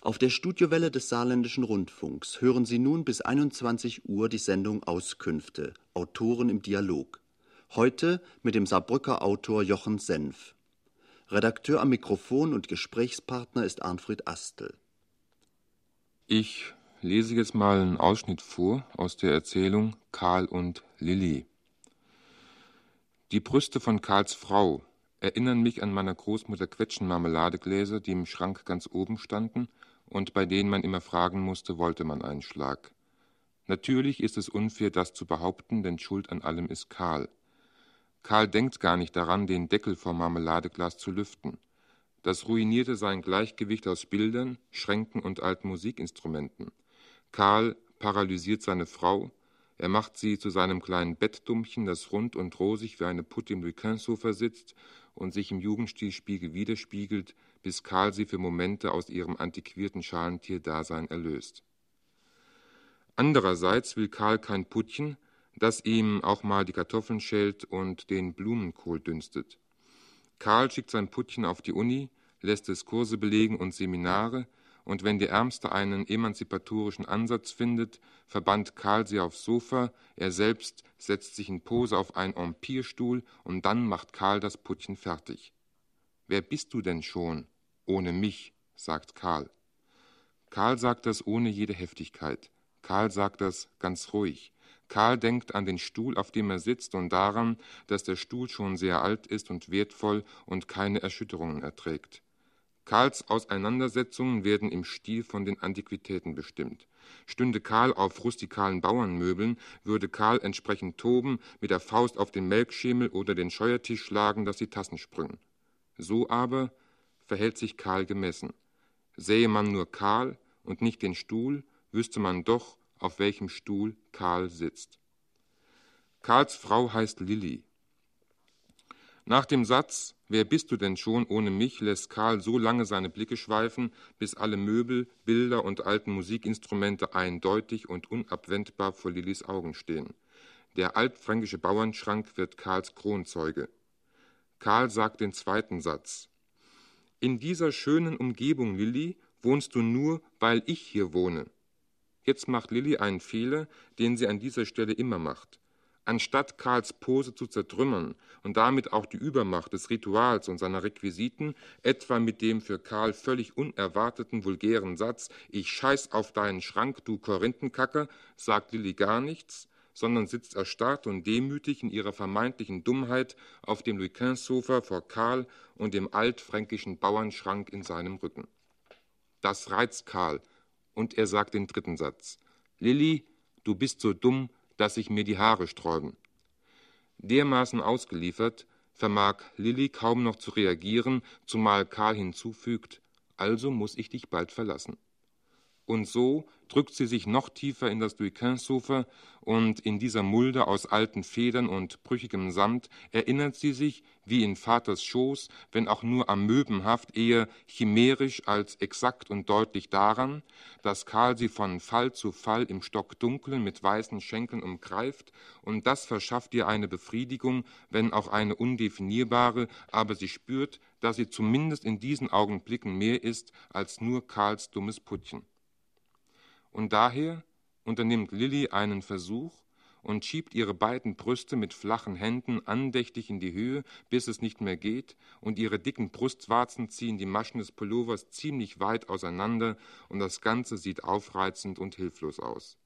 Auf der Studiowelle des Saarländischen Rundfunks hören Sie nun bis 21 Uhr die Sendung Auskünfte, Autoren im Dialog. Heute mit dem Saarbrücker Autor Jochen Senf. Redakteur am Mikrofon und Gesprächspartner ist Arnfried Astel. Ich lese jetzt mal einen Ausschnitt vor aus der Erzählung Karl und Lilli. Die Brüste von Karls Frau erinnern mich an meiner Großmutter Quetschenmarmeladegläser, die im Schrank ganz oben standen und bei denen man immer fragen musste, wollte man einen Schlag. Natürlich ist es unfair, das zu behaupten, denn Schuld an allem ist Karl. Karl denkt gar nicht daran, den Deckel vom Marmeladeglas zu lüften. Das ruinierte sein Gleichgewicht aus Bildern, Schränken und alten Musikinstrumenten. Karl paralysiert seine Frau, er macht sie zu seinem kleinen Bettdummchen, das rund und rosig wie eine Putte im Luquin-Sofa sitzt und sich im Jugendstilspiegel widerspiegelt, bis Karl sie für Momente aus ihrem antiquierten Schalentierdasein erlöst. Andererseits will Karl kein Puttchen, das ihm auch mal die Kartoffeln schält und den Blumenkohl dünstet. Karl schickt sein Puttchen auf die Uni, lässt es Kurse belegen und Seminare, und wenn der Ärmste einen emanzipatorischen Ansatz findet, verbannt Karl sie aufs Sofa, er selbst setzt sich in Pose auf einen Empirstuhl und dann macht Karl das Puttchen fertig. Wer bist du denn schon? Ohne mich, sagt Karl. Karl sagt das ohne jede Heftigkeit. Karl sagt das ganz ruhig. Karl denkt an den Stuhl, auf dem er sitzt, und daran, dass der Stuhl schon sehr alt ist und wertvoll und keine Erschütterungen erträgt. Karls Auseinandersetzungen werden im Stil von den Antiquitäten bestimmt. Stünde Karl auf rustikalen Bauernmöbeln, würde Karl entsprechend toben, mit der Faust auf den Melkschemel oder den Scheuertisch schlagen, dass die Tassen sprüngen. So aber verhält sich Karl gemessen. Sähe man nur Karl und nicht den Stuhl, wüsste man doch, auf welchem Stuhl Karl sitzt. Karls Frau heißt Lilli. Nach dem Satz Wer bist du denn schon ohne mich? lässt Karl so lange seine Blicke schweifen, bis alle Möbel, Bilder und alten Musikinstrumente eindeutig und unabwendbar vor Lillis Augen stehen. Der altfränkische Bauernschrank wird Karls Kronzeuge. Karl sagt den zweiten Satz. In dieser schönen Umgebung, Lilli, wohnst du nur, weil ich hier wohne. Jetzt macht Lilli einen Fehler, den sie an dieser Stelle immer macht. Anstatt Karls Pose zu zertrümmern und damit auch die Übermacht des Rituals und seiner Requisiten, etwa mit dem für Karl völlig unerwarteten vulgären Satz Ich scheiß auf deinen Schrank, du Korinthenkacker, sagt Lilli gar nichts, sondern sitzt erstarrt und demütig in ihrer vermeintlichen Dummheit auf dem Louis-Quinze-Sofa vor Karl und dem altfränkischen Bauernschrank in seinem Rücken. Das reizt Karl, und er sagt den dritten Satz. Lilli, du bist so dumm, dass sich mir die Haare sträuben. Dermaßen ausgeliefert, vermag Lilli kaum noch zu reagieren, zumal Karl hinzufügt, also muss ich dich bald verlassen. Und so drückt sie sich noch tiefer in das Louis-Quinze-Sofa und in dieser Mulde aus alten Federn und brüchigem Samt erinnert sie sich, wie in Vaters Schoß, wenn auch nur amöbenhaft, eher chimärisch als exakt und deutlich daran, dass Karl sie von Fall zu Fall im Stockdunklen mit weißen Schenkeln umgreift, und das verschafft ihr eine Befriedigung, wenn auch eine undefinierbare, aber sie spürt, dass sie zumindest in diesen Augenblicken mehr ist als nur Karls dummes Puttchen. Und daher unternimmt Lilly einen Versuch und schiebt ihre beiden Brüste mit flachen Händen andächtig in die Höhe, bis es nicht mehr geht, und ihre dicken Brustwarzen ziehen die Maschen des Pullovers ziemlich weit auseinander, und das Ganze sieht aufreizend und hilflos aus.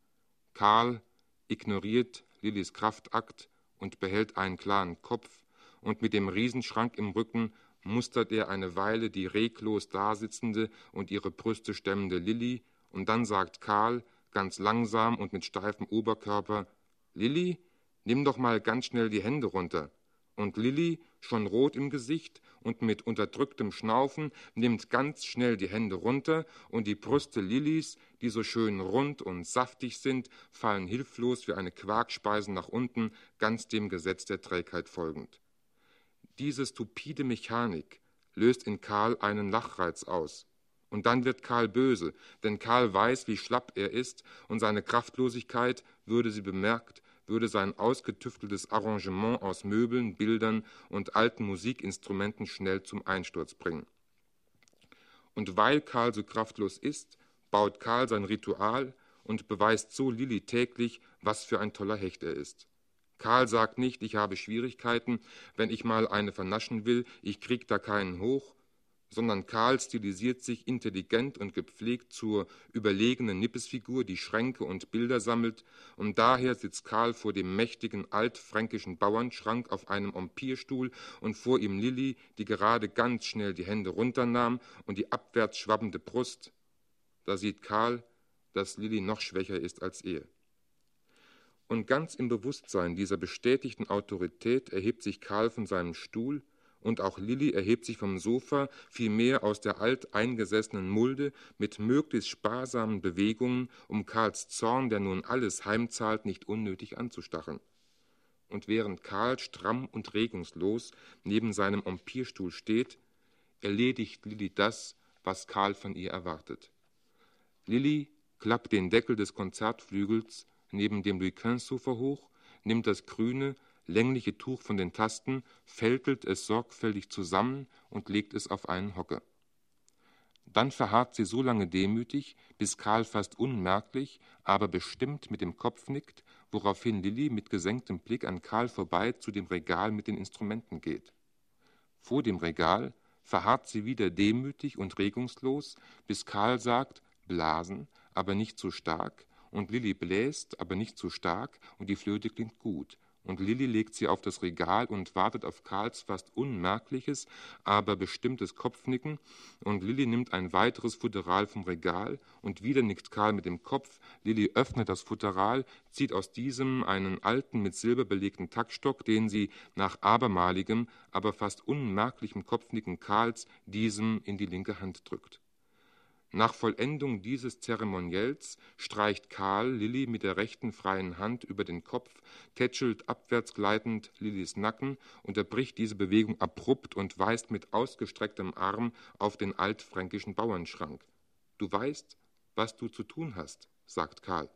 Karl ignoriert Lillys Kraftakt und behält einen klaren Kopf, und mit dem Riesenschrank im Rücken mustert er eine Weile die reglos dasitzende und ihre Brüste stemmende Lilly, und dann sagt Karl ganz langsam und mit steifem Oberkörper, Lilli, nimm doch mal ganz schnell die Hände runter. Und Lilli, schon rot im Gesicht und mit unterdrücktem Schnaufen, nimmt ganz schnell die Hände runter und die Brüste Lillis, die so schön rund und saftig sind, fallen hilflos wie eine Quarkspeise nach unten, ganz dem Gesetz der Trägheit folgend. Diese stupide Mechanik löst in Karl einen Lachreiz aus. Und dann wird Karl böse, denn Karl weiß, wie schlapp er ist, und seine Kraftlosigkeit, würde sie bemerkt, würde sein ausgetüfteltes Arrangement aus Möbeln, Bildern und alten Musikinstrumenten schnell zum Einsturz bringen. Und weil Karl so kraftlos ist, baut Karl sein Ritual und beweist so Lilli täglich, was für ein toller Hecht er ist. Karl sagt nicht, ich habe Schwierigkeiten, wenn ich mal eine vernaschen will, ich krieg da keinen hoch, sondern Karl stilisiert sich intelligent und gepflegt zur überlegenen Nippesfigur, die Schränke und Bilder sammelt, und daher sitzt Karl vor dem mächtigen altfränkischen Bauernschrank auf einem Empirstuhl und vor ihm Lilli, die gerade ganz schnell die Hände runternahm und die abwärts schwabbende Brust. Da sieht Karl, dass Lilli noch schwächer ist als er. Und ganz im Bewusstsein dieser bestätigten Autorität erhebt sich Karl von seinem Stuhl, und auch Lilli erhebt sich vom Sofa, vielmehr aus der alteingesessenen Mulde, mit möglichst sparsamen Bewegungen, um Karls Zorn, der nun alles heimzahlt, nicht unnötig anzustacheln. Und während Karl stramm und regungslos neben seinem Empirstuhl steht, erledigt Lilli das, was Karl von ihr erwartet. Lilli klappt den Deckel des Konzertflügels neben dem Louis XV-Sofa hoch, nimmt das grüne, längliche Tuch von den Tasten, fältelt es sorgfältig zusammen und legt es auf einen Hocker. Dann verharrt sie so lange demütig, bis Karl fast unmerklich, aber bestimmt mit dem Kopf nickt, woraufhin Lilli mit gesenktem Blick an Karl vorbei zu dem Regal mit den Instrumenten geht. Vor dem Regal verharrt sie wieder demütig und regungslos, bis Karl sagt, blasen, aber nicht zu stark, und Lilli bläst, aber nicht zu stark, und die Flöte klingt gut, und Lilli legt sie auf das Regal und wartet auf Karls fast unmerkliches, aber bestimmtes Kopfnicken, und Lilli nimmt ein weiteres Futteral vom Regal, und wieder nickt Karl mit dem Kopf, Lilli öffnet das Futteral, zieht aus diesem einen alten, mit Silber belegten Taktstock, den sie nach abermaligem, aber fast unmerklichem Kopfnicken Karls diesem in die linke Hand drückt. Nach Vollendung dieses Zeremoniells streicht Karl Lilli mit der rechten freien Hand über den Kopf, tätschelt abwärts gleitend Lillis Nacken, unterbricht diese Bewegung abrupt und weist mit ausgestrecktem Arm auf den altfränkischen Bauernschrank. Du weißt, was du zu tun hast, sagt Karl.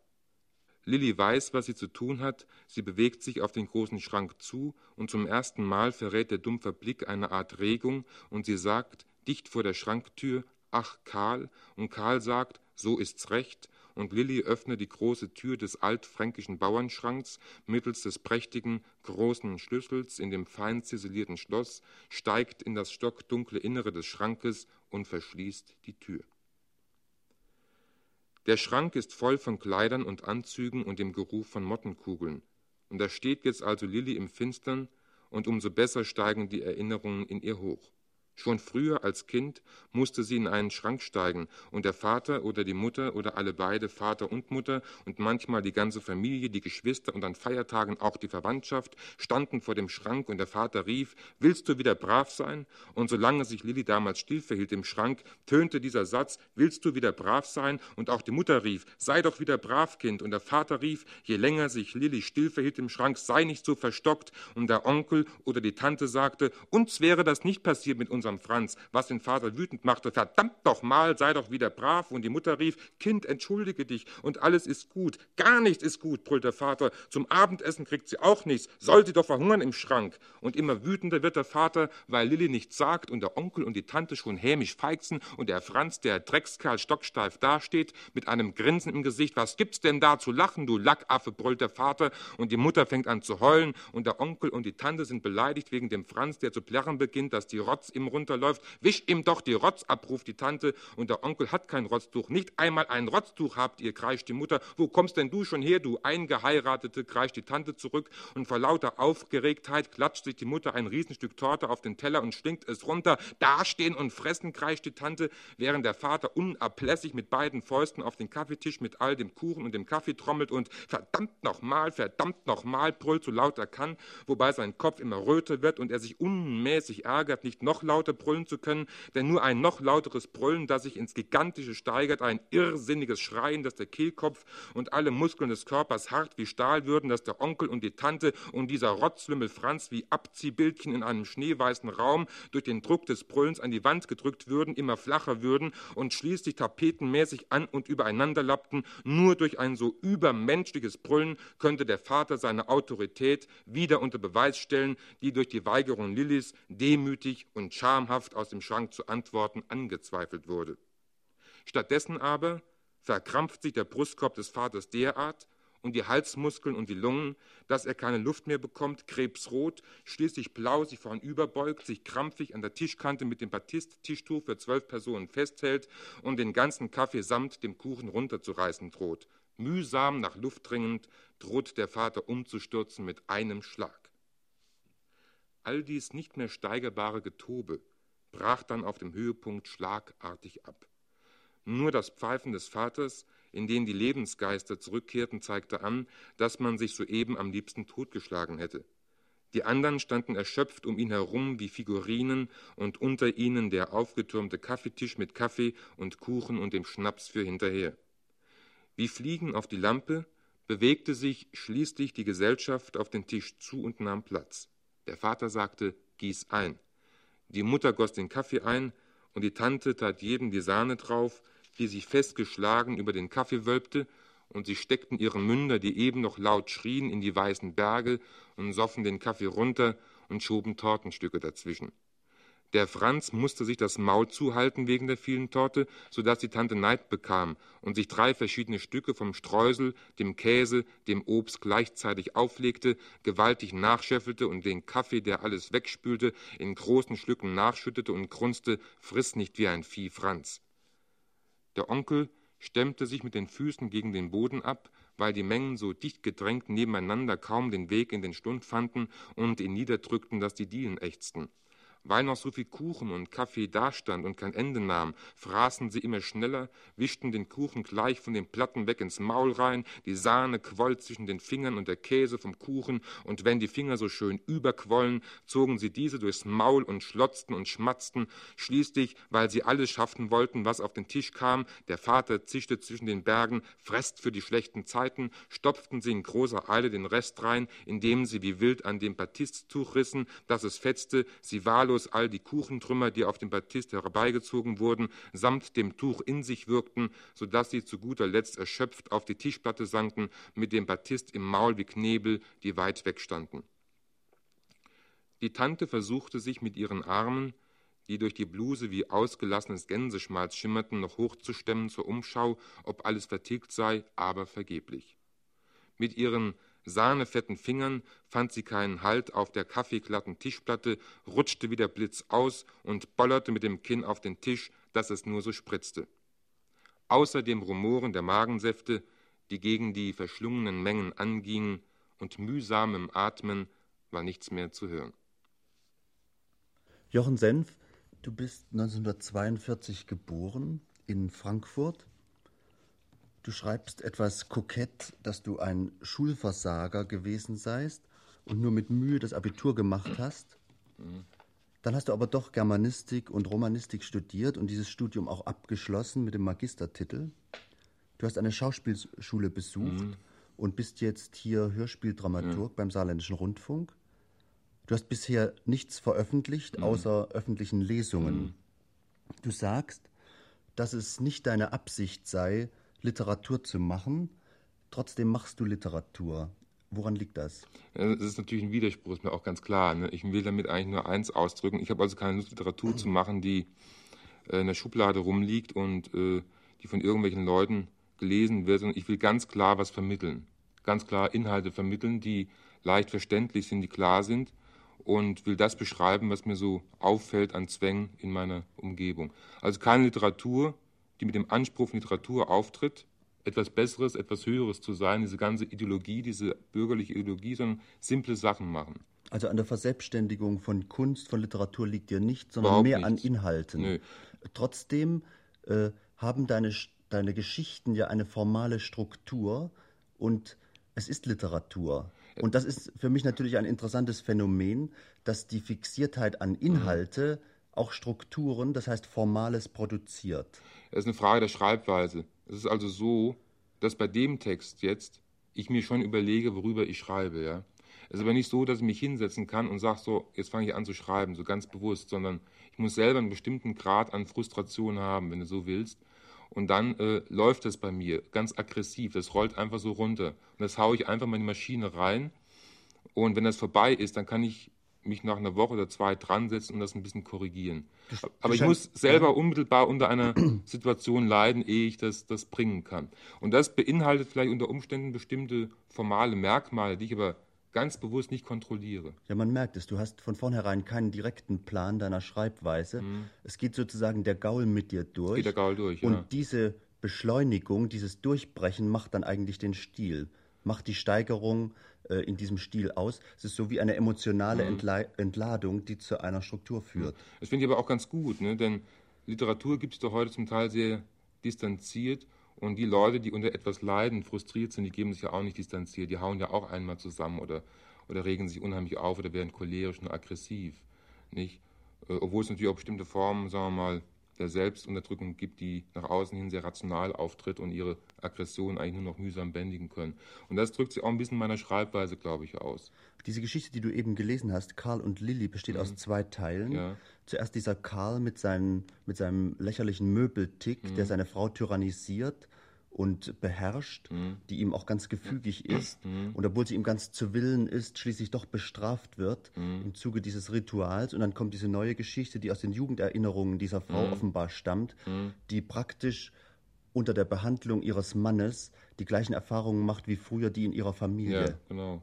Lilli weiß, was sie zu tun hat, sie bewegt sich auf den großen Schrank zu, und zum ersten Mal verrät der dumpfe Blick eine Art Regung, und sie sagt, dicht vor der Schranktür, ach Karl, und Karl sagt, so ist's recht, und Lilli öffnet die große Tür des altfränkischen Bauernschranks mittels des prächtigen, großen Schlüssels in dem fein ziselierten Schloss, steigt in das stockdunkle Innere des Schrankes und verschließt die Tür. Der Schrank ist voll von Kleidern und Anzügen und dem Geruch von Mottenkugeln. Und da steht jetzt also Lilli im Finstern, und umso besser steigen die Erinnerungen in ihr hoch. Schon früher als Kind musste sie in einen Schrank steigen und der Vater oder die Mutter oder alle beide, Vater und Mutter und manchmal die ganze Familie, die Geschwister und an Feiertagen auch die Verwandtschaft standen vor dem Schrank und der Vater rief, willst du wieder brav sein? Und solange sich Lilli damals still verhielt im Schrank, tönte dieser Satz, willst du wieder brav sein? Und auch die Mutter rief, sei doch wieder brav, Kind. Und der Vater rief, je länger sich Lilli still verhielt im Schrank, sei nicht so verstockt. Und der Onkel oder die Tante sagte, uns wäre das nicht passiert mit unserem Franz, was den Vater wütend machte. Verdammt doch mal, sei doch wieder brav. Und die Mutter rief, Kind, entschuldige dich und alles ist gut. Gar nichts ist gut, brüllt der Vater. Zum Abendessen kriegt sie auch nichts. Soll sie doch verhungern im Schrank. Und immer wütender wird der Vater, weil Lilli nichts sagt und der Onkel und die Tante schon hämisch feixen und der Franz, der Dreckskerl, stocksteif dasteht, mit einem Grinsen im Gesicht. Was gibt's denn da zu lachen, du Lackaffe, brüllt der Vater. Und die Mutter fängt an zu heulen und der Onkel und die Tante sind beleidigt wegen dem Franz, der zu plärren beginnt, dass die Rotz im runterläuft. Wisch ihm doch die Rotz ab, ruft die Tante. Und der Onkel hat kein Rotztuch. Nicht einmal ein Rotztuch habt ihr, kreischt die Mutter. Wo kommst denn du schon her, du Eingeheiratete, kreischt die Tante zurück. Und vor lauter Aufgeregtheit klatscht sich die Mutter ein Riesenstück Torte auf den Teller und schlingt es runter. Dastehen und fressen, kreischt die Tante, während der Vater unablässig mit beiden Fäusten auf den Kaffeetisch mit all dem Kuchen und dem Kaffee trommelt und verdammt nochmal, verdammt nochmal brüllt, so laut er kann, wobei sein Kopf immer röter wird und er sich unmäßig ärgert, nicht noch lauter brüllen zu können, denn nur ein noch lauteres Brüllen, das sich ins Gigantische steigert, ein irrsinniges Schreien, dass der Kehlkopf und alle Muskeln des Körpers hart wie Stahl würden, dass der Onkel und die Tante und dieser Rotzlümmel Franz wie Abziehbildchen in einem schneeweißen Raum durch den Druck des Brüllens an die Wand gedrückt würden, immer flacher würden und schließlich tapetenmäßig an und übereinander lappten. Nur durch ein so übermenschliches Brüllen könnte der Vater seine Autorität wieder unter Beweis stellen, die durch die Weigerung Lillis demütig und scharf schamhaft aus dem Schrank zu antworten angezweifelt wurde. Stattdessen aber verkrampft sich der Brustkorb des Vaters derart, und die Halsmuskeln und die Lungen, dass er keine Luft mehr bekommt, krebsrot, schließlich blau sich vornüberbeugt, sich krampfig an der Tischkante mit dem Batist-Tischtuch für zwölf Personen festhält und den ganzen Kaffee samt dem Kuchen runterzureißen droht. Mühsam nach Luft dringend droht der Vater umzustürzen mit einem Schlag. All dies nicht mehr steigerbare Getobe brach dann auf dem Höhepunkt schlagartig ab. Nur das Pfeifen des Vaters, in denen die Lebensgeister zurückkehrten, zeigte an, dass man sich soeben am liebsten totgeschlagen hätte. Die anderen standen erschöpft um ihn herum wie Figurinen und unter ihnen der aufgetürmte Kaffeetisch mit Kaffee und Kuchen und dem Schnaps für hinterher. Wie Fliegen auf die Lampe bewegte sich schließlich die Gesellschaft auf den Tisch zu und nahm Platz. Der Vater sagte, gieß ein. Die Mutter goss den Kaffee ein und die Tante tat jedem die Sahne drauf, die sich festgeschlagen über den Kaffee wölbte, und sie steckten ihre Münder, die eben noch laut schrien, in die weißen Berge und soffen den Kaffee runter und schoben Tortenstücke dazwischen. Der Franz musste sich das Maul zuhalten wegen der vielen Torte, so dass die Tante Neid bekam und sich drei verschiedene Stücke vom Streusel, dem Käse, dem Obst gleichzeitig auflegte, gewaltig nachscheffelte und den Kaffee, der alles wegspülte, in großen Schlücken nachschüttete und grunzte, friss nicht wie ein Vieh, Franz. Der Onkel stemmte sich mit den Füßen gegen den Boden ab, weil die Mengen so dicht gedrängt nebeneinander kaum den Weg in den Stund fanden und ihn niederdrückten, dass die Dielen ächzten. Weil noch so viel Kuchen und Kaffee dastand und kein Ende nahm, fraßen sie immer schneller, wischten den Kuchen gleich von den Platten weg ins Maul rein, die Sahne quoll zwischen den Fingern und der Käse vom Kuchen, und wenn die Finger so schön überquollen, zogen sie diese durchs Maul und schlotzten und schmatzten. Schließlich, weil sie alles schaffen wollten, was auf den Tisch kam, der Vater zischte zwischen den Bergen, fresst für die schlechten Zeiten, stopften sie in großer Eile den Rest rein, indem sie wie wild an dem Batisttuch rissen, dass es fetzte, sie wahllos wahllos all die Kuchentrümmer, die auf dem Batist herbeigezogen wurden, samt dem Tuch in sich wirkten, so dass sie zu guter Letzt erschöpft auf die Tischplatte sanken, mit dem Batist im Maul wie Knebel, die weit weg standen. Die Tante versuchte sich mit ihren Armen, die durch die Bluse wie ausgelassenes Gänseschmalz schimmerten, noch hochzustemmen zur Umschau, ob alles vertilgt sei, aber vergeblich. Mit ihren sahnefetten Fingern fand sie keinen Halt auf der kaffeeglatten Tischplatte, rutschte wie der Blitz aus und bollerte mit dem Kinn auf den Tisch, dass es nur so spritzte. Außer dem Rumoren der Magensäfte, die gegen die verschlungenen Mengen angingen, und mühsamem Atmen war nichts mehr zu hören. Jochen Senf, du bist 1942 geboren in Frankfurt Du schreibst etwas kokett, dass du ein Schulversager gewesen seist und nur mit Mühe das Abitur gemacht hast. Dann hast du aber doch Germanistik und Romanistik studiert und dieses Studium auch abgeschlossen mit dem Magistertitel. Du hast eine Schauspielschule besucht mhm. und bist jetzt hier Hörspieldramaturg mhm. beim Saarländischen Rundfunk. Du hast bisher nichts veröffentlicht, mhm. außer öffentlichen Lesungen. Mhm. Du sagst, dass es nicht deine Absicht sei, Literatur zu machen. Trotzdem machst du Literatur. Woran liegt das? Das ist natürlich ein Widerspruch, ist mir auch ganz klar. Ne? Ich will damit eigentlich nur eins ausdrücken. Ich habe also keine Lust, Literatur zu machen, die äh, in der Schublade rumliegt und äh, die von irgendwelchen Leuten gelesen wird. Und ich will ganz klar was vermitteln. Ganz klar Inhalte vermitteln, die leicht verständlich sind, die klar sind. Und will das beschreiben, was mir so auffällt an Zwängen in meiner Umgebung. Also keine Literatur, die mit dem Anspruch von Literatur auftritt, etwas Besseres, etwas Höheres zu sein, diese ganze Ideologie, diese bürgerliche Ideologie, sondern simple Sachen machen. Also an der Verselbstständigung von Kunst, von Literatur liegt dir nicht, sondern Überhaupt mehr nichts. an Inhalten. Nö. Trotzdem äh, haben deine, deine Geschichten ja eine formale Struktur und es ist Literatur. Und das ist für mich natürlich ein interessantes Phänomen, dass die Fixiertheit an Inhalte mhm auch Strukturen, das heißt Formales produziert? Es ist eine Frage der Schreibweise. Es ist also so, dass bei dem Text jetzt ich mir schon überlege, worüber ich schreibe. Ja? Es ist aber nicht so, dass ich mich hinsetzen kann und sage so, jetzt fange ich an zu schreiben, so ganz bewusst, sondern ich muss selber einen bestimmten Grad an Frustration haben, wenn du so willst. Und dann äh, läuft das bei mir ganz aggressiv. Das rollt einfach so runter. Und das haue ich einfach mal in die Maschine rein. Und wenn das vorbei ist, dann kann ich mich nach einer Woche oder zwei dran setzen und das ein bisschen korrigieren. Aber ich muss selber unmittelbar unter einer Situation leiden, ehe ich das, das bringen kann. Und das beinhaltet vielleicht unter Umständen bestimmte formale Merkmale, die ich aber ganz bewusst nicht kontrolliere. Ja, man merkt es. Du hast von vornherein keinen direkten Plan deiner Schreibweise. Mhm. Es geht sozusagen der Gaul mit dir durch. Es geht der Gaul durch, Und ja. diese Beschleunigung, dieses Durchbrechen macht dann eigentlich den Stil, macht die Steigerung äh, in diesem Stil aus. Es ist so wie eine emotionale mhm. Entla Entladung, die zu einer Struktur führt. Das finde ich aber auch ganz gut, ne? denn Literatur gibt es doch heute zum Teil sehr distanziert und die Leute, die unter etwas leiden, frustriert sind, die geben sich ja auch nicht distanziert, die hauen ja auch einmal zusammen oder, oder regen sich unheimlich auf oder werden cholerisch und aggressiv. Nicht? Äh, obwohl es natürlich auch bestimmte Formen, sagen wir mal, der Selbstunterdrückung gibt, die nach außen hin sehr rational auftritt und ihre Aggression eigentlich nur noch mühsam bändigen können. Und das drückt sich auch ein bisschen in meiner Schreibweise, glaube ich, aus. Diese Geschichte, die du eben gelesen hast, Karl und Lilly, besteht mhm. aus zwei Teilen. Ja. Zuerst dieser Karl mit, seinen, mit seinem lächerlichen Möbeltick, mhm. der seine Frau tyrannisiert und beherrscht, mhm. die ihm auch ganz gefügig ist mhm. und obwohl sie ihm ganz zu Willen ist, schließlich doch bestraft wird mhm. im Zuge dieses Rituals. Und dann kommt diese neue Geschichte, die aus den Jugenderinnerungen dieser Frau mhm. offenbar stammt, mhm. die praktisch unter der Behandlung ihres Mannes die gleichen Erfahrungen macht wie früher die in ihrer Familie. Ja, genau.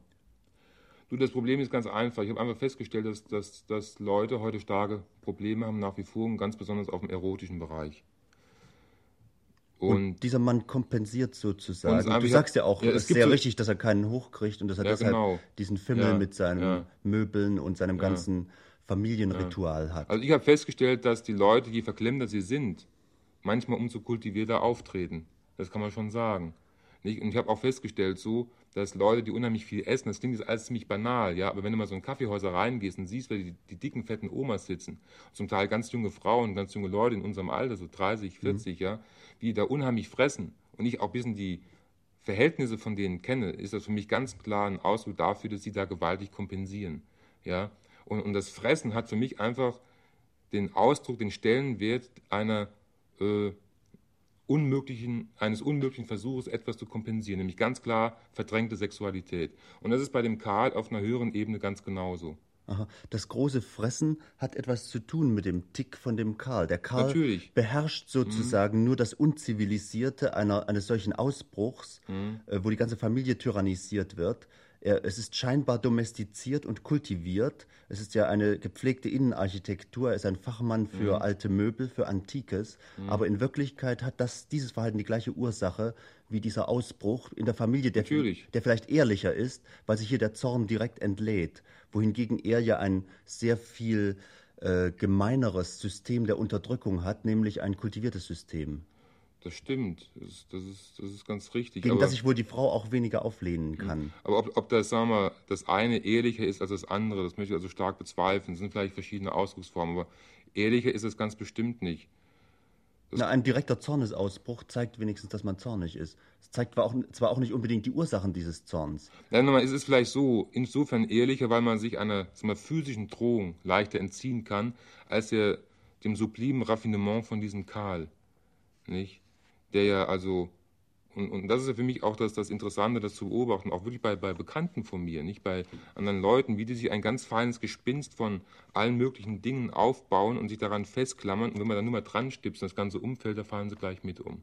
Du, das Problem ist ganz einfach. Ich habe einfach festgestellt, dass, dass, dass Leute heute starke Probleme haben, nach wie vor, und ganz besonders auf dem erotischen Bereich. Und, und, dieser Mann kompensiert sozusagen. Du sagst ja auch, ja, es ist sehr so, richtig, dass er keinen hochkriegt und dass er ja, deshalb genau. diesen Fimmel ja, mit seinen Möbeln und seinem ganzen Familienritual hat. Also ich habe festgestellt, dass die Leute, je verklemmter sie sind, manchmal umso kultivierter auftreten. Das kann man schon sagen. Und ich habe auch festgestellt, so, dass Leute, die unheimlich viel essen, das klingt jetzt alles ziemlich banal, ja, aber wenn du mal so in Kaffeehäuser reingehst und siehst, wie die, die, dicken, fetten Omas sitzen, zum Teil ganz junge Frauen, ganz junge Leute in unserem Alter, so 30, 40, mhm. ja, wie die da unheimlich fressen und ich auch ein bisschen die Verhältnisse von denen kenne, ist das für mich ganz klar ein Ausdruck dafür, dass sie da gewaltig kompensieren, ja, und, und das Fressen hat für mich einfach den Ausdruck, den Stellenwert einer äh, unmöglichen, eines unmöglichen Versuches, etwas zu kompensieren, nämlich ganz klar verdrängte Sexualität. Und das ist bei dem Karl auf einer höheren Ebene ganz genauso. Aha. Das große Fressen hat etwas zu tun mit dem Tick von dem Karl. Der Karl Natürlich. beherrscht sozusagen mhm. nur das Unzivilisierte einer, eines solchen Ausbruchs, mhm. äh, wo die ganze Familie tyrannisiert wird. Er, es ist scheinbar domestiziert und kultiviert. Es ist ja eine gepflegte Innenarchitektur. Er ist ein Fachmann für mhm. alte Möbel, für Antikes. Mhm. Aber in Wirklichkeit hat das, dieses Verhalten die gleiche Ursache wie dieser Ausbruch in der Familie, der, der vielleicht ehrlicher ist, weil sich hier der Zorn direkt entlädt. Wohingegen er ja ein sehr viel äh, gemeineres System der Unterdrückung hat, nämlich ein kultiviertes System. Das stimmt, das ist, das ist, das ist ganz richtig. Gegen aber, das sich wohl die Frau auch weniger auflehnen kann. Aber ob, ob das, sagen wir, das eine ehrlicher ist als das andere, das möchte ich also stark bezweifeln. Es sind vielleicht verschiedene Ausdrucksformen, aber ehrlicher ist es ganz bestimmt nicht. Na, ein direkter Zornesausbruch zeigt wenigstens, dass man zornig ist. Es zeigt zwar auch, zwar auch nicht unbedingt die Ursachen dieses Zorns. Nein, es ist vielleicht so, insofern ehrlicher, weil man sich einer mal, physischen Drohung leichter entziehen kann, als der, dem sublimen Raffinement von diesem Karl. Nicht? Der ja also, und, und das ist ja für mich auch das, das Interessante, das zu beobachten, auch wirklich bei, bei Bekannten von mir, nicht bei anderen Leuten, wie die sich ein ganz feines Gespinst von allen möglichen Dingen aufbauen und sich daran festklammern und wenn man dann nur mal dran stipst, das ganze Umfeld, da fallen sie gleich mit um.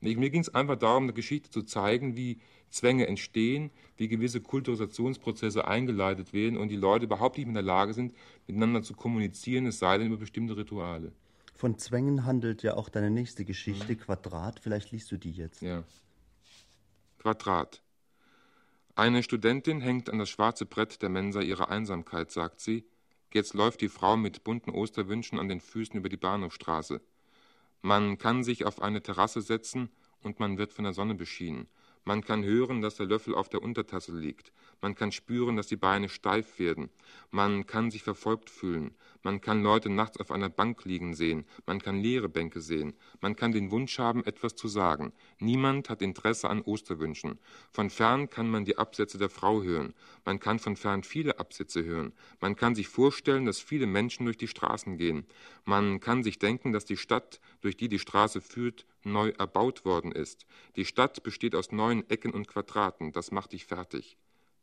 Nicht? Mir ging es einfach darum, eine Geschichte zu zeigen, wie Zwänge entstehen, wie gewisse Kulturisationsprozesse eingeleitet werden und die Leute überhaupt nicht in der Lage sind, miteinander zu kommunizieren, es sei denn über bestimmte Rituale. Von Zwängen handelt ja auch deine nächste Geschichte, mhm. Quadrat. Vielleicht liest du die jetzt. Ja. Quadrat. Eine Studentin hängt an das schwarze Brett der Mensa ihrer Einsamkeit, sagt sie. Jetzt läuft die Frau mit bunten Osterwünschen an den Füßen über die Bahnhofstraße. Man kann sich auf eine Terrasse setzen und man wird von der Sonne beschienen. Man kann hören, dass der Löffel auf der Untertasse liegt. Man kann spüren, dass die Beine steif werden. Man kann sich verfolgt fühlen. Man kann Leute nachts auf einer Bank liegen sehen. Man kann leere Bänke sehen. Man kann den Wunsch haben, etwas zu sagen. Niemand hat Interesse an Osterwünschen. Von fern kann man die Absätze der Frau hören. Man kann von fern viele Absätze hören. Man kann sich vorstellen, dass viele Menschen durch die Straßen gehen. Man kann sich denken, dass die Stadt, durch die die Straße führt, neu erbaut worden ist. Die Stadt besteht aus neun Ecken und Quadraten. Das macht dich fertig.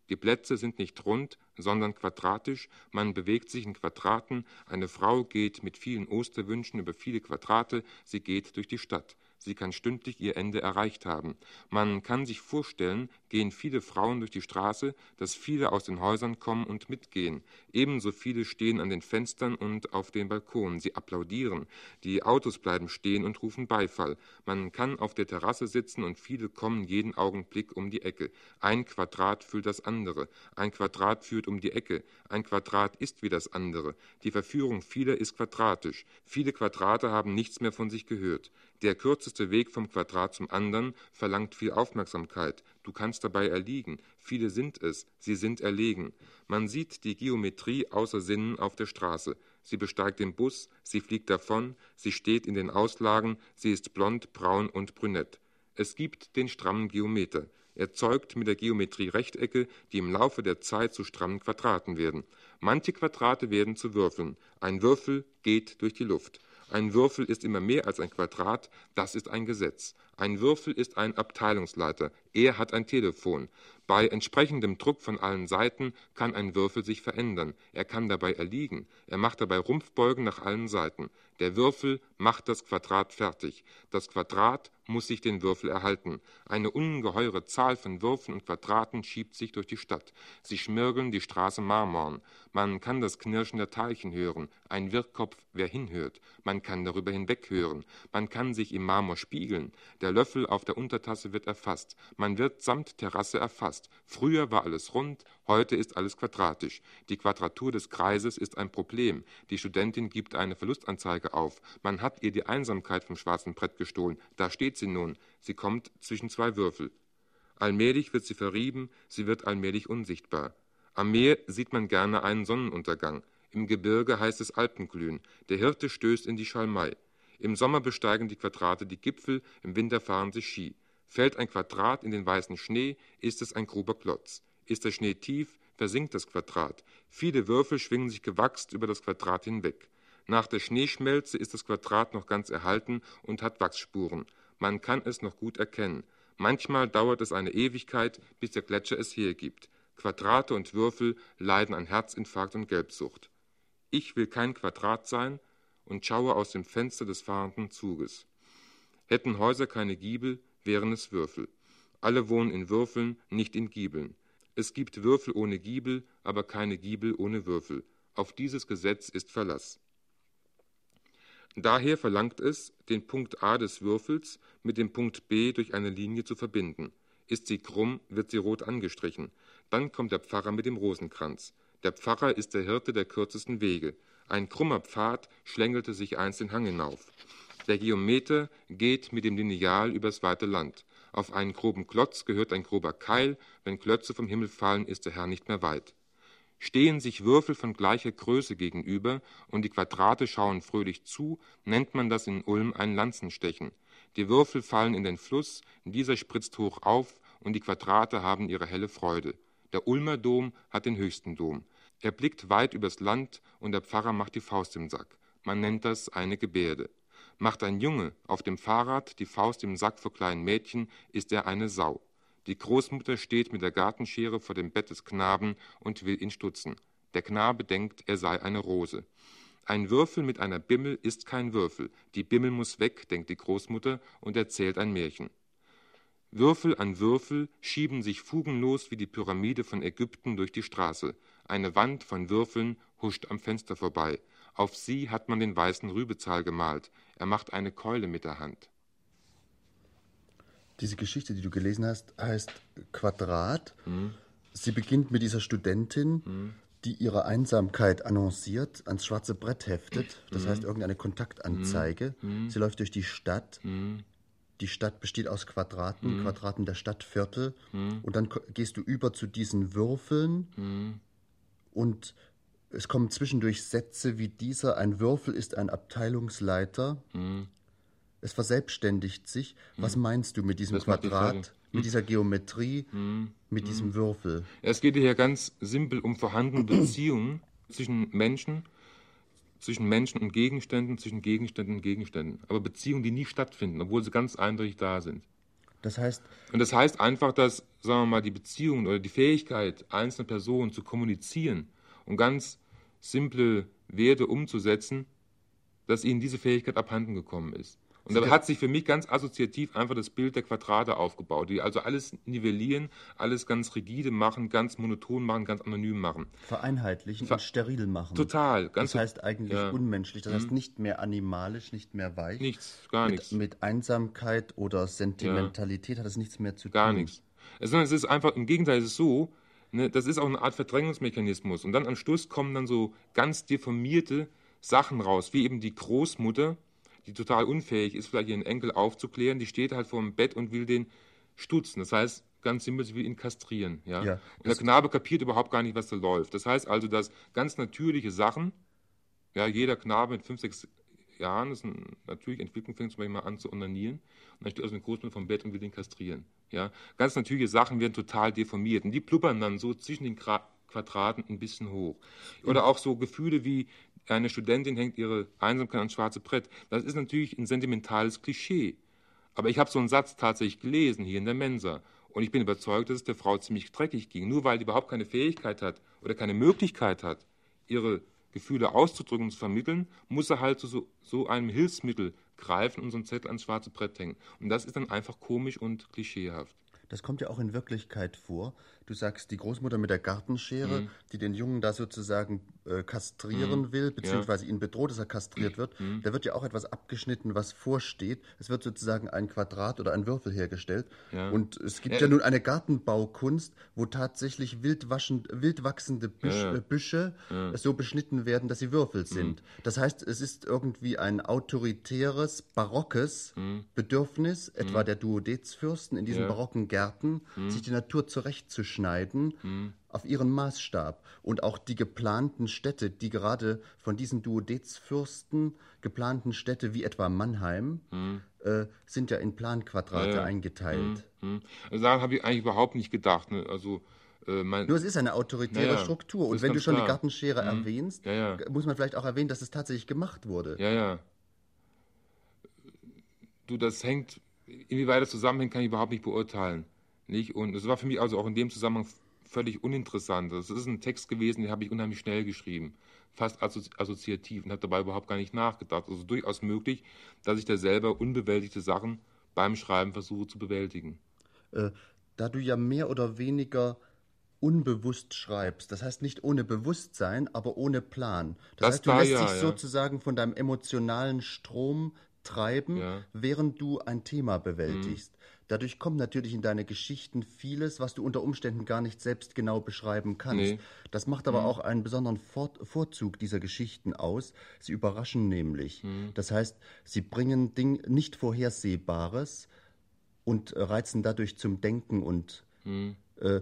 Die Plätze sind nicht rund, sondern quadratisch, man bewegt sich in Quadraten, eine Frau geht mit vielen Osterwünschen über viele Quadrate, sie geht durch die Stadt. Sie kann stündlich ihr Ende erreicht haben. Man kann sich vorstellen, gehen viele Frauen durch die Straße, dass viele aus den Häusern kommen und mitgehen. Ebenso viele stehen an den Fenstern und auf den Balkonen. Sie applaudieren. Die Autos bleiben stehen und rufen Beifall. Man kann auf der Terrasse sitzen und viele kommen jeden Augenblick um die Ecke. Ein Quadrat füllt das andere. Ein Quadrat führt um die Ecke. Ein Quadrat ist wie das andere. Die Verführung vieler ist quadratisch. Viele Quadrate haben nichts mehr von sich gehört. Der kürzeste Weg vom Quadrat zum anderen verlangt viel Aufmerksamkeit. Du kannst dabei erliegen. Viele sind es, sie sind erlegen. Man sieht die Geometrie außer Sinnen auf der Straße. Sie besteigt den Bus, sie fliegt davon, sie steht in den Auslagen, sie ist blond, braun und brünett. Es gibt den strammen Geometer. Er zeugt mit der Geometrie Rechtecke, die im Laufe der Zeit zu strammen Quadraten werden. Manche Quadrate werden zu Würfeln. Ein Würfel geht durch die Luft. Ein Würfel ist immer mehr als ein Quadrat, das ist ein Gesetz. Ein Würfel ist ein Abteilungsleiter, er hat ein Telefon. Bei entsprechendem Druck von allen Seiten kann ein Würfel sich verändern, er kann dabei erliegen, er macht dabei Rumpfbeugen nach allen Seiten. Der Würfel macht das Quadrat fertig. Das Quadrat muss sich den Würfel erhalten. Eine ungeheure Zahl von Würfeln und Quadraten schiebt sich durch die Stadt. Sie schmirgeln die Straße Marmorn. Man kann das Knirschen der Teilchen hören. Ein Wirrkopf, wer hinhört. Man kann darüber hinweg hören. Man kann sich im Marmor spiegeln. Der Löffel auf der Untertasse wird erfasst. Man wird samt Terrasse erfasst. Früher war alles rund, heute ist alles quadratisch. Die Quadratur des Kreises ist ein Problem. Die Studentin gibt eine Verlustanzeige auf. Man hat ihr die Einsamkeit vom schwarzen Brett gestohlen. Da steht sie nun. Sie kommt zwischen zwei Würfel. Allmählich wird sie verrieben, sie wird allmählich unsichtbar. Am Meer sieht man gerne einen Sonnenuntergang. Im Gebirge heißt es Alpenglühen. Der Hirte stößt in die Schalmei. Im Sommer besteigen die Quadrate die Gipfel, im Winter fahren sie Ski. Fällt ein Quadrat in den weißen Schnee, ist es ein grober Klotz. Ist der Schnee tief, versinkt das Quadrat. Viele Würfel schwingen sich gewachst über das Quadrat hinweg. Nach der Schneeschmelze ist das Quadrat noch ganz erhalten und hat Wachsspuren. Man kann es noch gut erkennen. Manchmal dauert es eine Ewigkeit, bis der Gletscher es hergibt. Quadrate und Würfel leiden an Herzinfarkt und Gelbsucht. Ich will kein Quadrat sein und schaue aus dem Fenster des fahrenden Zuges. Hätten Häuser keine Giebel, wären es Würfel. Alle wohnen in Würfeln, nicht in Giebeln. Es gibt Würfel ohne Giebel, aber keine Giebel ohne Würfel. Auf dieses Gesetz ist Verlass. Daher verlangt es, den Punkt A des Würfels mit dem Punkt B durch eine Linie zu verbinden. Ist sie krumm, wird sie rot angestrichen. Dann kommt der Pfarrer mit dem Rosenkranz. Der Pfarrer ist der Hirte der kürzesten Wege. Ein krummer Pfad schlängelte sich einst den Hang hinauf. Der Geometer geht mit dem Lineal übers weite Land. Auf einen groben Klotz gehört ein grober Keil, wenn Klötze vom Himmel fallen, ist der Herr nicht mehr weit. Stehen sich Würfel von gleicher Größe gegenüber und die Quadrate schauen fröhlich zu, nennt man das in Ulm ein Lanzenstechen. Die Würfel fallen in den Fluss, dieser spritzt hoch auf und die Quadrate haben ihre helle Freude. Der Ulmer Dom hat den höchsten Dom. Er blickt weit übers Land und der Pfarrer macht die Faust im Sack. Man nennt das eine Gebärde. Macht ein Junge auf dem Fahrrad die Faust im Sack vor kleinen Mädchen, ist er eine Sau. Die Großmutter steht mit der Gartenschere vor dem Bett des Knaben und will ihn stutzen. Der Knabe denkt, er sei eine Rose. Ein Würfel mit einer Bimmel ist kein Würfel. Die Bimmel muss weg, denkt die Großmutter und erzählt ein Märchen. Würfel an Würfel schieben sich fugenlos wie die Pyramide von Ägypten durch die Straße. Eine Wand von Würfeln huscht am Fenster vorbei. Auf sie hat man den weißen Rübezahl gemalt. Er macht eine Keule mit der Hand. Diese Geschichte, die du gelesen hast, heißt Quadrat. Mhm. Sie beginnt mit dieser Studentin, mhm. die ihre Einsamkeit annonciert, ans schwarze Brett heftet. Das mhm. heißt irgendeine Kontaktanzeige. Mhm. Mhm. Sie läuft durch die Stadt. Mhm. Die Stadt besteht aus Quadraten, Quadraten der Stadtviertel. Und dann gehst du über zu diesen Würfeln. Und es kommen zwischendurch Sätze wie dieser, ein Würfel ist ein Abteilungsleiter. Mhm. Es verselbstständigt sich. Mhm. Was meinst du mit diesem das Quadrat, mit mhm. dieser Geometrie, mhm. mit mhm. diesem Würfel? Es geht hier ganz simpel um vorhandene Beziehungen zwischen Menschen, zwischen Menschen und Gegenständen, zwischen Gegenständen und Gegenständen. Aber Beziehungen, die nie stattfinden, obwohl sie ganz eindeutig da sind. Das heißt. Und das heißt einfach, dass, sagen wir mal, die Beziehung oder die Fähigkeit einzelner Personen zu kommunizieren und ganz simple Werte umzusetzen, dass ihnen diese Fähigkeit abhanden gekommen ist. Und da hat sich für mich ganz assoziativ einfach das Bild der Quadrate aufgebaut, die also alles nivellieren, alles ganz rigide machen, ganz monoton machen, ganz anonym machen. Vereinheitlichen Ver und steril machen. Total. Ganz das heißt eigentlich ja. unmenschlich, das mhm. heißt nicht mehr animalisch, nicht mehr weich. Nichts, gar mit, nichts. Mit Einsamkeit oder Sentimentalität ja. hat es nichts mehr zu gar tun. Gar nichts. Sondern es ist einfach, im Gegenteil, es ist so, ne, das ist auch eine Art Verdrängungsmechanismus. Und dann am Schluss kommen dann so ganz deformierte Sachen raus, wie eben die Großmutter, die total unfähig ist, vielleicht ihren Enkel aufzuklären, die steht halt vor dem Bett und will den stutzen. Das heißt, ganz simpel, sie will ihn kastrieren. Ja? ja und der Knabe kapiert überhaupt gar nicht, was da läuft. Das heißt also, dass ganz natürliche Sachen, ja, jeder Knabe mit fünf, sechs Jahren, das ist eine natürliche Entwicklung, fängt zum Beispiel mal an zu onanieren. Und dann steht also ein Großmutter vom Bett und will den kastrieren. Ja? Ganz natürliche Sachen werden total deformiert. Und die pluppern dann so zwischen den Quadraten ein bisschen hoch. Oder auch so Gefühle wie, eine Studentin hängt ihre Einsamkeit ans schwarze Brett. Das ist natürlich ein sentimentales Klischee. Aber ich habe so einen Satz tatsächlich gelesen hier in der Mensa. Und ich bin überzeugt, dass es der Frau ziemlich dreckig ging. Nur weil die überhaupt keine Fähigkeit hat oder keine Möglichkeit hat, ihre Gefühle auszudrücken und zu vermitteln, muss er halt zu so, so einem Hilfsmittel greifen und so einen Zettel ans schwarze Brett hängen. Und das ist dann einfach komisch und klischeehaft. Das kommt ja auch in Wirklichkeit vor. Du sagst, die Großmutter mit der Gartenschere, mhm. die den Jungen da sozusagen äh, kastrieren mhm. will, beziehungsweise ja. ihn bedroht, dass er kastriert wird. Mhm. Da wird ja auch etwas abgeschnitten, was vorsteht. Es wird sozusagen ein Quadrat oder ein Würfel hergestellt. Ja. Und es gibt ja. ja. nun eine Gartenbaukunst, wo tatsächlich wild wachsende Büsch, äh, Büsche so beschnitten werden, dass sie Würfel mhm. sind. Das heißt, es ist irgendwie ein autoritäres, barockes mhm. Bedürfnis, etwa mhm. der Duodezfürsten in diesen barocken Gärten, sich die Natur zurechtzuschneiden zuschneiden mhm. auf ihren Maßstab. Und auch die geplanten Städte, die gerade von diesen Duodezfürsten geplanten Städte wie etwa Mannheim, mhm. äh, sind ja in Planquadrate ja, eingeteilt. Mhm. mhm. Also daran habe ich eigentlich überhaupt nicht gedacht. Ne? Also äh, Nur es ist eine autoritäre ja, Struktur. Und wenn du schon klar. die Gartenschere mhm. erwähnst, ja, muss man vielleicht auch erwähnen, dass es tatsächlich gemacht wurde. Ja, ja. Du, das hängt, inwieweit das zusammenhängt, kann ich überhaupt nicht beurteilen. Nicht? Und es war für mich also auch in dem Zusammenhang völlig uninteressant. Das ist ein Text gewesen, den habe ich unheimlich schnell geschrieben, fast assoziativ und habe dabei überhaupt gar nicht nachgedacht. Also durchaus möglich, dass ich da selber unbewältigte Sachen beim Schreiben versuche zu bewältigen. Äh, da du ja mehr oder weniger unbewusst schreibst, das heißt nicht ohne Bewusstsein, aber ohne Plan. Das, das heißt, du da, lässt ja, dich ja. sozusagen von deinem emotionalen Strom treiben, ja. während du ein Thema bewältigst. Mhm. Dadurch kommt natürlich in deine Geschichten vieles, was du unter Umständen gar nicht selbst genau beschreiben kannst. Nee. Das macht aber mhm. auch einen besonderen Vor Vorzug dieser Geschichten aus. Sie überraschen nämlich. Mhm. Das heißt, sie bringen Ding nicht Vorhersehbares und reizen dadurch zum Denken und mhm. äh,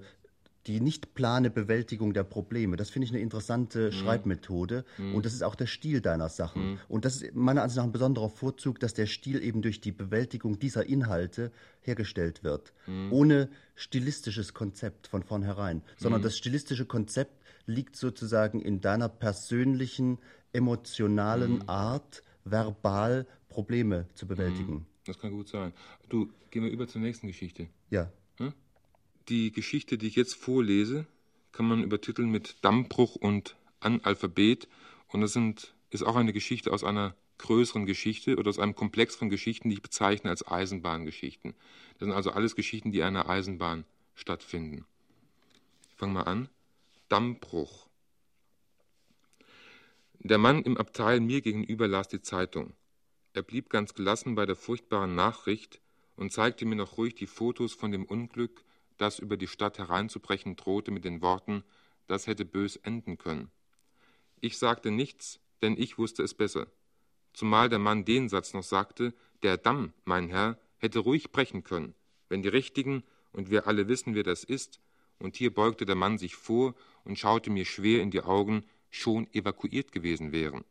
die nicht plane Bewältigung der Probleme. Das finde ich eine interessante mhm. Schreibmethode mhm. und das ist auch der Stil deiner Sachen. Mhm. Und das ist meiner Ansicht nach ein besonderer Vorzug, dass der Stil eben durch die Bewältigung dieser Inhalte hergestellt wird, mhm. ohne stilistisches Konzept von vornherein, sondern mhm. das stilistische Konzept liegt sozusagen in deiner persönlichen, emotionalen mhm. Art, verbal Probleme zu bewältigen. Das kann gut sein. Du, gehen wir über zur nächsten Geschichte. Ja. Die Geschichte, die ich jetzt vorlese, kann man übertiteln mit Dammbruch und Analphabet. Und das sind, ist auch eine Geschichte aus einer größeren Geschichte oder aus einem Komplex von Geschichten, die ich bezeichne als Eisenbahngeschichten. Das sind also alles Geschichten, die einer Eisenbahn stattfinden. Ich fange mal an. Dammbruch. Der Mann im Abteil mir gegenüber las die Zeitung. Er blieb ganz gelassen bei der furchtbaren Nachricht und zeigte mir noch ruhig die Fotos von dem Unglück, das über die Stadt hereinzubrechen drohte mit den Worten, das hätte bös enden können. Ich sagte nichts, denn ich wusste es besser. Zumal der Mann den Satz noch sagte, der Damm, mein Herr, hätte ruhig brechen können, wenn die Richtigen, und wir alle wissen, wer das ist, und hier beugte der Mann sich vor und schaute mir schwer in die Augen, schon evakuiert gewesen wären.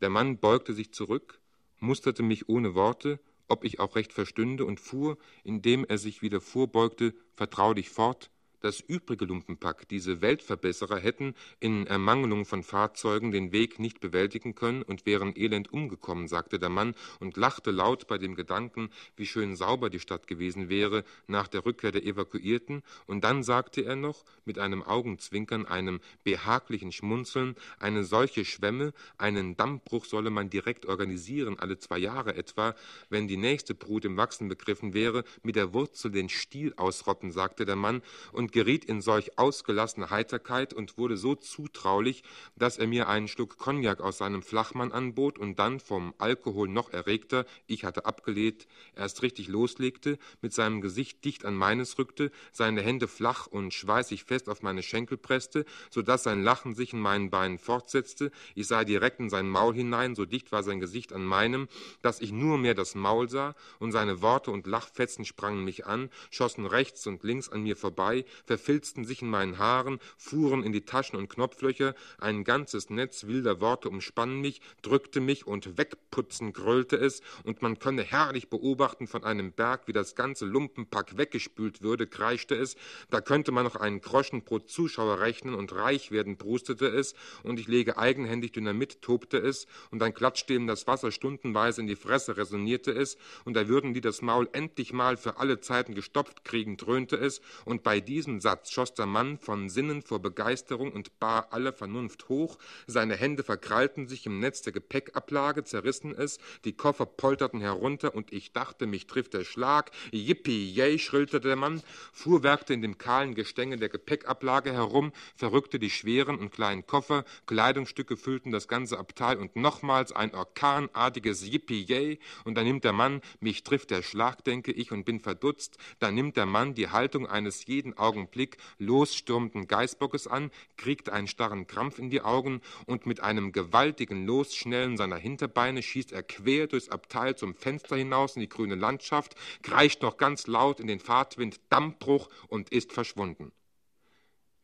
Der Mann beugte sich zurück, musterte mich ohne Worte ob ich auch recht verstünde, und fuhr, indem er sich wieder vorbeugte, vertraulich fort, Das übrige Lumpenpack, diese Weltverbesserer, hätten in Ermangelung von Fahrzeugen den Weg nicht bewältigen können und wären elend umgekommen, sagte der Mann und lachte laut bei dem Gedanken, wie schön sauber die Stadt gewesen wäre nach der Rückkehr der Evakuierten, und dann sagte er noch, mit einem Augenzwinkern, einem behaglichen Schmunzeln, eine solche Schwemme, einen Dammbruch solle man direkt organisieren, alle zwei Jahre etwa, wenn die nächste Brut im Wachsen begriffen wäre, mit der Wurzel den Stiel ausrotten, sagte der Mann, und und geriet in solch ausgelassene Heiterkeit und wurde so zutraulich, dass er mir einen Schluck Cognac aus seinem Flachmann anbot und dann vom Alkohol noch erregter, ich hatte abgelehnt, erst richtig loslegte, mit seinem Gesicht dicht an meines rückte, seine Hände flach und schweißig fest auf meine Schenkel presste, so dass sein Lachen sich in meinen Beinen fortsetzte, ich sah direkt in sein Maul hinein, so dicht war sein Gesicht an meinem, dass ich nur mehr das Maul sah, und seine Worte und Lachfetzen sprangen mich an, schossen rechts und links an mir vorbei, verfilzten sich in meinen Haaren, fuhren in die Taschen und Knopflöcher, ein ganzes Netz wilder Worte umspann mich, drückte mich und wegputzen grölte es, und man könne herrlich beobachten von einem Berg, wie das ganze Lumpenpack weggespült würde, kreischte es, da könnte man noch einen Groschen pro Zuschauer rechnen und reich werden, brustete es, und ich lege eigenhändig Dynamit, tobte es, und dann klatschte ihm das Wasser stundenweise in die Fresse, resonierte es, und da würden die das Maul endlich mal für alle Zeiten gestopft kriegen, dröhnte es, und bei diesem diesem Satz schoss der Mann von Sinnen vor Begeisterung und bar alle Vernunft hoch, seine Hände verkrallten sich im Netz der Gepäckablage, zerrissen es, die Koffer polterten herunter, und ich dachte, mich trifft der Schlag. Yippie, yay, schrillte der Mann, fuhrwerkte in dem kahlen Gestänge der Gepäckablage herum, verrückte die schweren und kleinen Koffer, Kleidungsstücke füllten das ganze Abteil, und nochmals ein orkanartiges Yippie, yay, und da nimmt der Mann, mich trifft der Schlag, denke ich, und bin verdutzt, da nimmt der Mann die Haltung eines jeden Augenblicks Augenblick losstürmenden Geißbockes an, kriegt einen starren Krampf in die Augen und mit einem gewaltigen Losschnellen seiner Hinterbeine schießt er quer durchs Abteil zum Fenster hinaus in die grüne Landschaft, kreischt noch ganz laut in den Fahrtwind Dammbruch und ist verschwunden.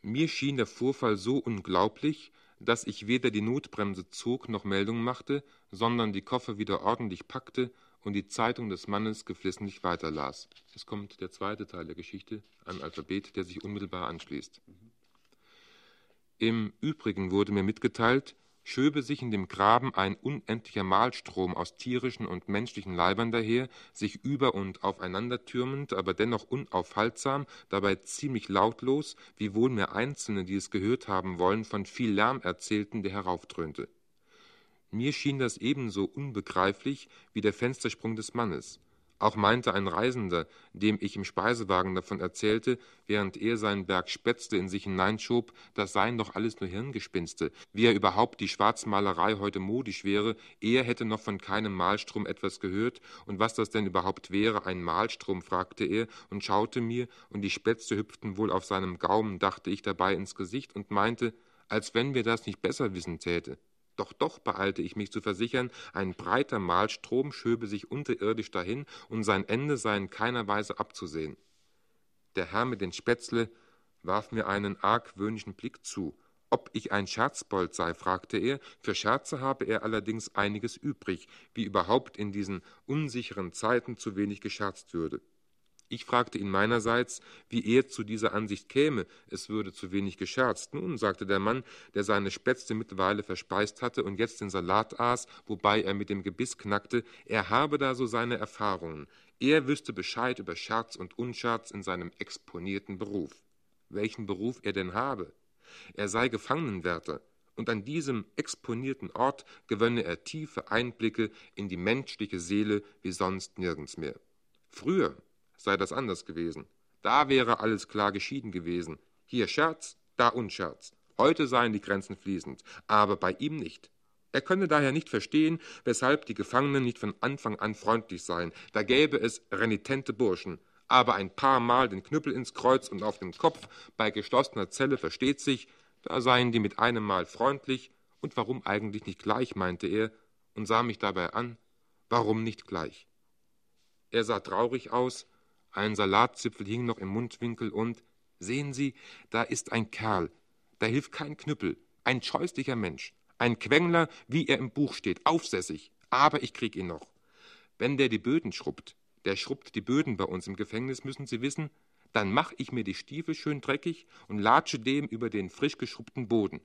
Mir schien der Vorfall so unglaublich, dass ich weder die Notbremse zog noch Meldung machte, sondern die Koffer wieder ordentlich packte und die Zeitung des Mannes geflissentlich weiterlas. Es kommt der zweite Teil der Geschichte, ein Alphabet, der sich unmittelbar anschließt. Im Übrigen wurde mir mitgeteilt, schöbe sich in dem Graben ein unendlicher Mahlstrom aus tierischen und menschlichen Leibern daher, sich über und aufeinander türmend, aber dennoch unaufhaltsam, dabei ziemlich lautlos, wiewohl mir Einzelne, die es gehört haben wollen, von viel Lärm erzählten, der heraufdröhnte. Mir schien das ebenso unbegreiflich wie der Fenstersprung des Mannes. Auch meinte ein Reisender, dem ich im Speisewagen davon erzählte, während er seinen Berg Spätzle in sich hineinschob, das seien doch alles nur Hirngespinste, wie er überhaupt die Schwarzmalerei heute modisch wäre, er hätte noch von keinem Malstrom etwas gehört, und was das denn überhaupt wäre, ein Malstrom, fragte er und schaute mir, und die Spätzle hüpften wohl auf seinem Gaumen, dachte ich dabei ins Gesicht und meinte, als wenn wir das nicht besser wissen täte. Doch, doch, beeilte ich mich zu versichern, ein breiter Mahlstrom schöbe sich unterirdisch dahin, und sein Ende sei in keiner Weise abzusehen. Der Herr mit den Spätzle warf mir einen argwöhnischen Blick zu. Ob ich ein Scherzbold sei, fragte er. Für Scherze habe er allerdings einiges übrig, wie überhaupt in diesen unsicheren Zeiten zu wenig gescherzt würde. Ich fragte ihn meinerseits, wie er zu dieser Ansicht käme, es würde zu wenig gescherzt. Nun, sagte der Mann, der seine Spätzle mittlerweile verspeist hatte und jetzt den Salat aß, wobei er mit dem Gebiss knackte, er habe da so seine Erfahrungen. Er wüsste Bescheid über Scherz und Unscherz in seinem exponierten Beruf. Welchen Beruf er denn habe? Er sei Gefangenenwärter, und an diesem exponierten Ort gewönne er tiefe Einblicke in die menschliche Seele wie sonst nirgends mehr. Früher, sei das anders gewesen. Da wäre alles klar geschieden gewesen. Hier Scherz, da Unscherz. Heute seien die Grenzen fließend, aber bei ihm nicht. Er könne daher nicht verstehen, weshalb die Gefangenen nicht von Anfang an freundlich seien. Da gäbe es renitente Burschen. Aber ein paar Mal den Knüppel ins Kreuz und auf den Kopf bei geschlossener Zelle versteht sich, da seien die mit einem Mal freundlich. Und warum eigentlich nicht gleich, meinte er und sah mich dabei an. Warum nicht gleich? Er sah traurig aus, ein Salatzipfel hing noch im Mundwinkel und sehen Sie, da ist ein Kerl, da hilft kein Knüppel, ein scheußlicher Mensch, ein Quengler, wie er im Buch steht, aufsässig, aber ich krieg ihn noch. Wenn der die Böden schrubbt, der schrubbt die Böden bei uns im Gefängnis, müssen Sie wissen, dann mache ich mir die Stiefel schön dreckig und latsche dem über den frisch geschrubbten Boden.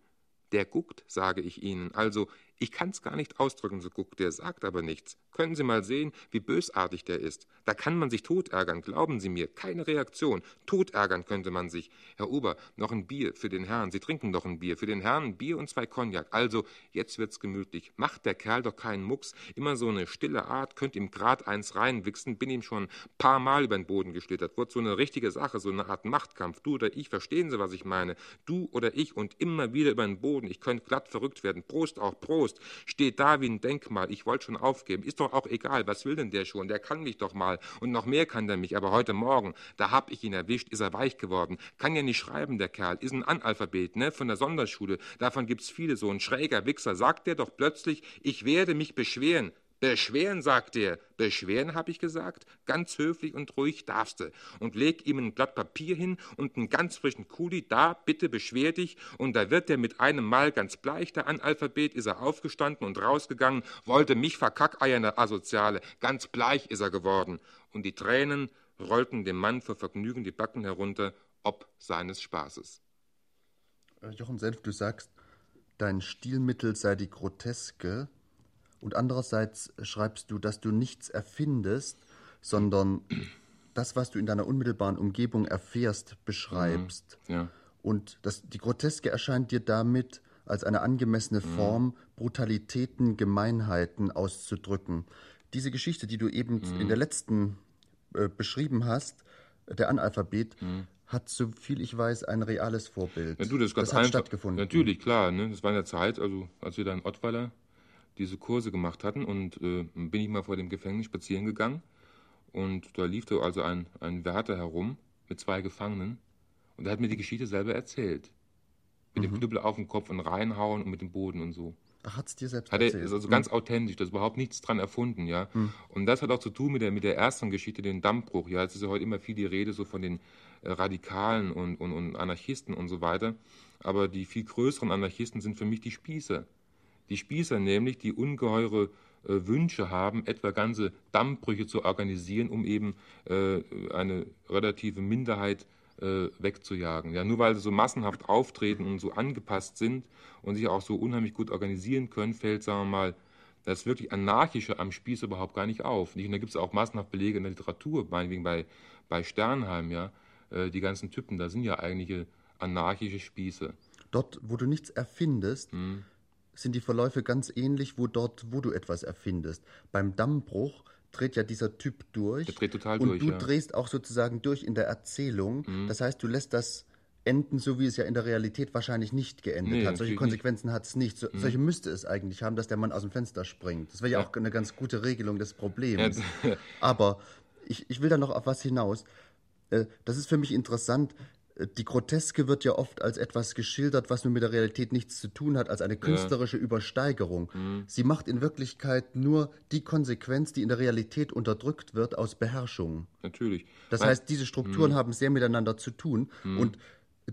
Der guckt, sage ich Ihnen, also ich kann's gar nicht ausdrücken, so guckt der, sagt aber nichts. Können Sie mal sehen, wie bösartig der ist. Da kann man sich tot ärgern, glauben Sie mir. Keine Reaktion. Tot ärgern könnte man sich. Herr Ober, noch ein Bier für den Herrn. Sie trinken doch ein Bier. Für den Herrn ein Bier und zwei Cognac. Also, jetzt wird's gemütlich. Macht der Kerl doch keinen Mucks. Immer so eine stille Art, könnt ihm grad eins reinwichsen. Bin ihm schon paar Mal über den Boden geschlittert. Wurde so eine richtige Sache, so eine Art Machtkampf. Du oder ich, verstehen Sie, was ich meine? Du oder ich und immer wieder über den Boden. Ich könnte glatt verrückt werden. Prost auch, Prost. Trost, steht da wie ein Denkmal. Ich wollte schon aufgeben. Ist doch auch egal. Was will denn der schon? Der kann mich doch mal. Und noch mehr kann der mich. Aber heute Morgen, da hab ich ihn erwischt, ist er weich geworden. Kann ja nicht schreiben, der Kerl. Ist ein Analphabet, ne? Von der Sonderschule. Davon gibt's viele. So ein schräger Wichser. Sagt der doch plötzlich, ich werde mich beschweren. Beschweren, sagt er. Beschweren, hab ich gesagt. Ganz höflich und ruhig darfst du. Und leg ihm ein Blatt Papier hin und einen ganz frischen Kuli. Da, bitte beschwer dich. Und da wird er mit einem Mal ganz bleich, der Analphabet, ist er aufgestanden und rausgegangen, wollte mich verkackeiern, der Asoziale. Ganz bleich ist er geworden. Und die Tränen rollten dem Mann vor Vergnügen die Backen herunter, ob seines Spaßes. Äh, Jochen Senf, du sagst, dein Stilmittel sei die Groteske. Und andererseits schreibst du, dass du nichts erfindest, sondern das, was du in deiner unmittelbaren Umgebung erfährst, beschreibst. Mhm. Ja. Und das, die Groteske erscheint dir damit als eine angemessene mhm. Form, Brutalitäten, Gemeinheiten auszudrücken. Diese Geschichte, die du eben mhm. in der letzten äh, beschrieben hast, der Analphabet, mhm. hat, so viel ich weiß, ein reales Vorbild. Ja, du, das, das hat einfach, stattgefunden. Natürlich, klar. Ne? Das war in der Zeit, also als wir da in Ottweiler diese Kurse gemacht hatten und äh, bin ich mal vor dem Gefängnis spazieren gegangen und da lief da also ein, ein Wärter herum mit zwei Gefangenen und er hat mir die Geschichte selber erzählt. Mit mhm. dem Knüppel auf dem Kopf und reinhauen und mit dem Boden und so. Ach, hat's dir selbst hat er, erzählt? Ist also mhm. ganz authentisch, da ist überhaupt nichts dran erfunden, ja. Mhm. Und das hat auch zu tun mit der, mit der ersten Geschichte, den Dammbruch, ja. Es ist ja heute immer viel die Rede so von den äh, Radikalen und, und, und Anarchisten und so weiter. Aber die viel größeren Anarchisten sind für mich die Spießer. Die Spießer nämlich, die ungeheure äh, Wünsche haben, etwa ganze Dammbrüche zu organisieren, um eben äh, eine relative Minderheit äh, wegzujagen. Ja, nur weil sie so massenhaft auftreten und so angepasst sind und sich auch so unheimlich gut organisieren können, fällt, sagen wir mal, das wirklich Anarchische am Spieß überhaupt gar nicht auf. Und da gibt es auch massenhaft Belege in der Literatur, meinetwegen bei, bei Sternheim, ja, die ganzen Typen, da sind ja eigentlich anarchische Spieße. Dort, wo du nichts erfindest, hm sind die Verläufe ganz ähnlich, wo dort, wo du etwas erfindest. Beim Dammbruch dreht ja dieser Typ durch. Der dreht total und durch. Und du ja. drehst auch sozusagen durch in der Erzählung. Mhm. Das heißt, du lässt das enden, so wie es ja in der Realität wahrscheinlich nicht geendet nee, hat. Solche Konsequenzen hat es nicht. So, mhm. Solche müsste es eigentlich haben, dass der Mann aus dem Fenster springt. Das wäre ja, ja, auch eine ganz gute Regelung des Problems. Ja. Aber ich, ich will da noch auf was hinaus. Äh, das ist für mich interessant die Groteske wird ja oft als etwas geschildert, was nur mit der Realität nichts zu tun hat, als eine künstlerische ja. Übersteigerung. Mhm. Sie macht in Wirklichkeit nur die Konsequenz, die in der Realität unterdrückt wird, aus Beherrschung. Natürlich. Das Weil, heißt, diese Strukturen mhm. haben sehr miteinander zu tun mhm. und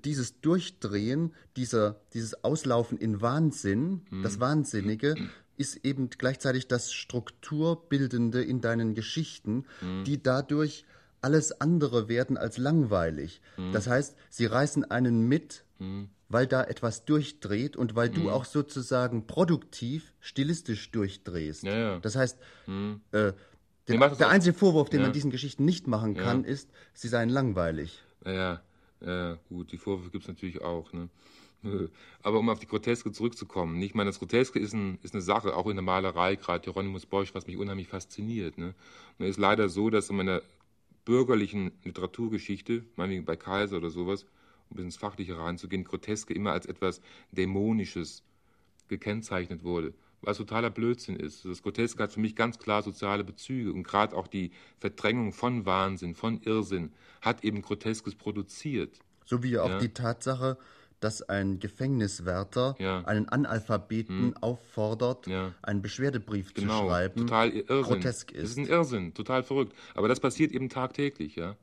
dieses Durchdrehen, dieser, dieses Auslaufen in Wahnsinn, mhm. das Wahnsinnige, ist eben gleichzeitig das Strukturbildende in deinen Geschichten, mhm. die dadurch alles andere werden als langweilig. Mhm. Das heißt, sie reißen einen mit, mhm. weil da etwas durchdreht und weil mhm. du auch sozusagen produktiv, stilistisch durchdrehst. Ja, ja. Das heißt, mhm. äh, den, der einzige Vorwurf, den ja. man diesen Geschichten nicht machen kann, ist, sie seien langweilig. Ja, ja, gut, die Vorwürfe gibt es natürlich auch. Ne? Aber um auf die Groteske zurückzukommen, ich meine, das Groteske ist, ein, ist eine Sache, auch in der Malerei, gerade Hieronymus Bosch, was mich unheimlich fasziniert. Ne? Und es ist leider so, dass in meiner bürgerlichen Literaturgeschichte, meinetwegen bei Kaiser oder sowas, um bis ins Fachliche reinzugehen, Groteske immer als etwas Dämonisches gekennzeichnet wurde, was totaler Blödsinn ist. Das Groteske hat für mich ganz klar soziale Bezüge und gerade auch die Verdrängung von Wahnsinn, von Irrsinn hat eben Groteskes produziert. So wie auch ja. die Tatsache, dass ein Gefängniswärter ja. einen Analphabeten hm. auffordert, ja. einen Beschwerdebrief genau. zu schreiben. Total Irrsinn. Grotesk ist. Das ist ein Irrsinn, total verrückt. Aber das passiert eben tagtäglich, ja.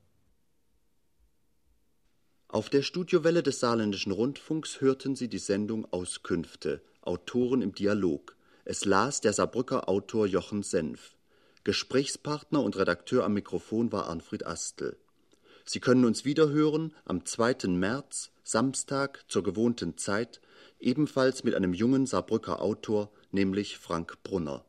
Auf der Studiowelle des Saarländischen Rundfunks hörten Sie die Sendung Auskünfte, Autoren im Dialog. Es las der Saarbrücker Autor Jochen Senf. Gesprächspartner und Redakteur am Mikrofon war Arnfried Astel. Sie können uns wiederhören am 2. März, Samstag zur gewohnten Zeit, ebenfalls mit einem jungen Saarbrücker Autor, nämlich Frank Brunner.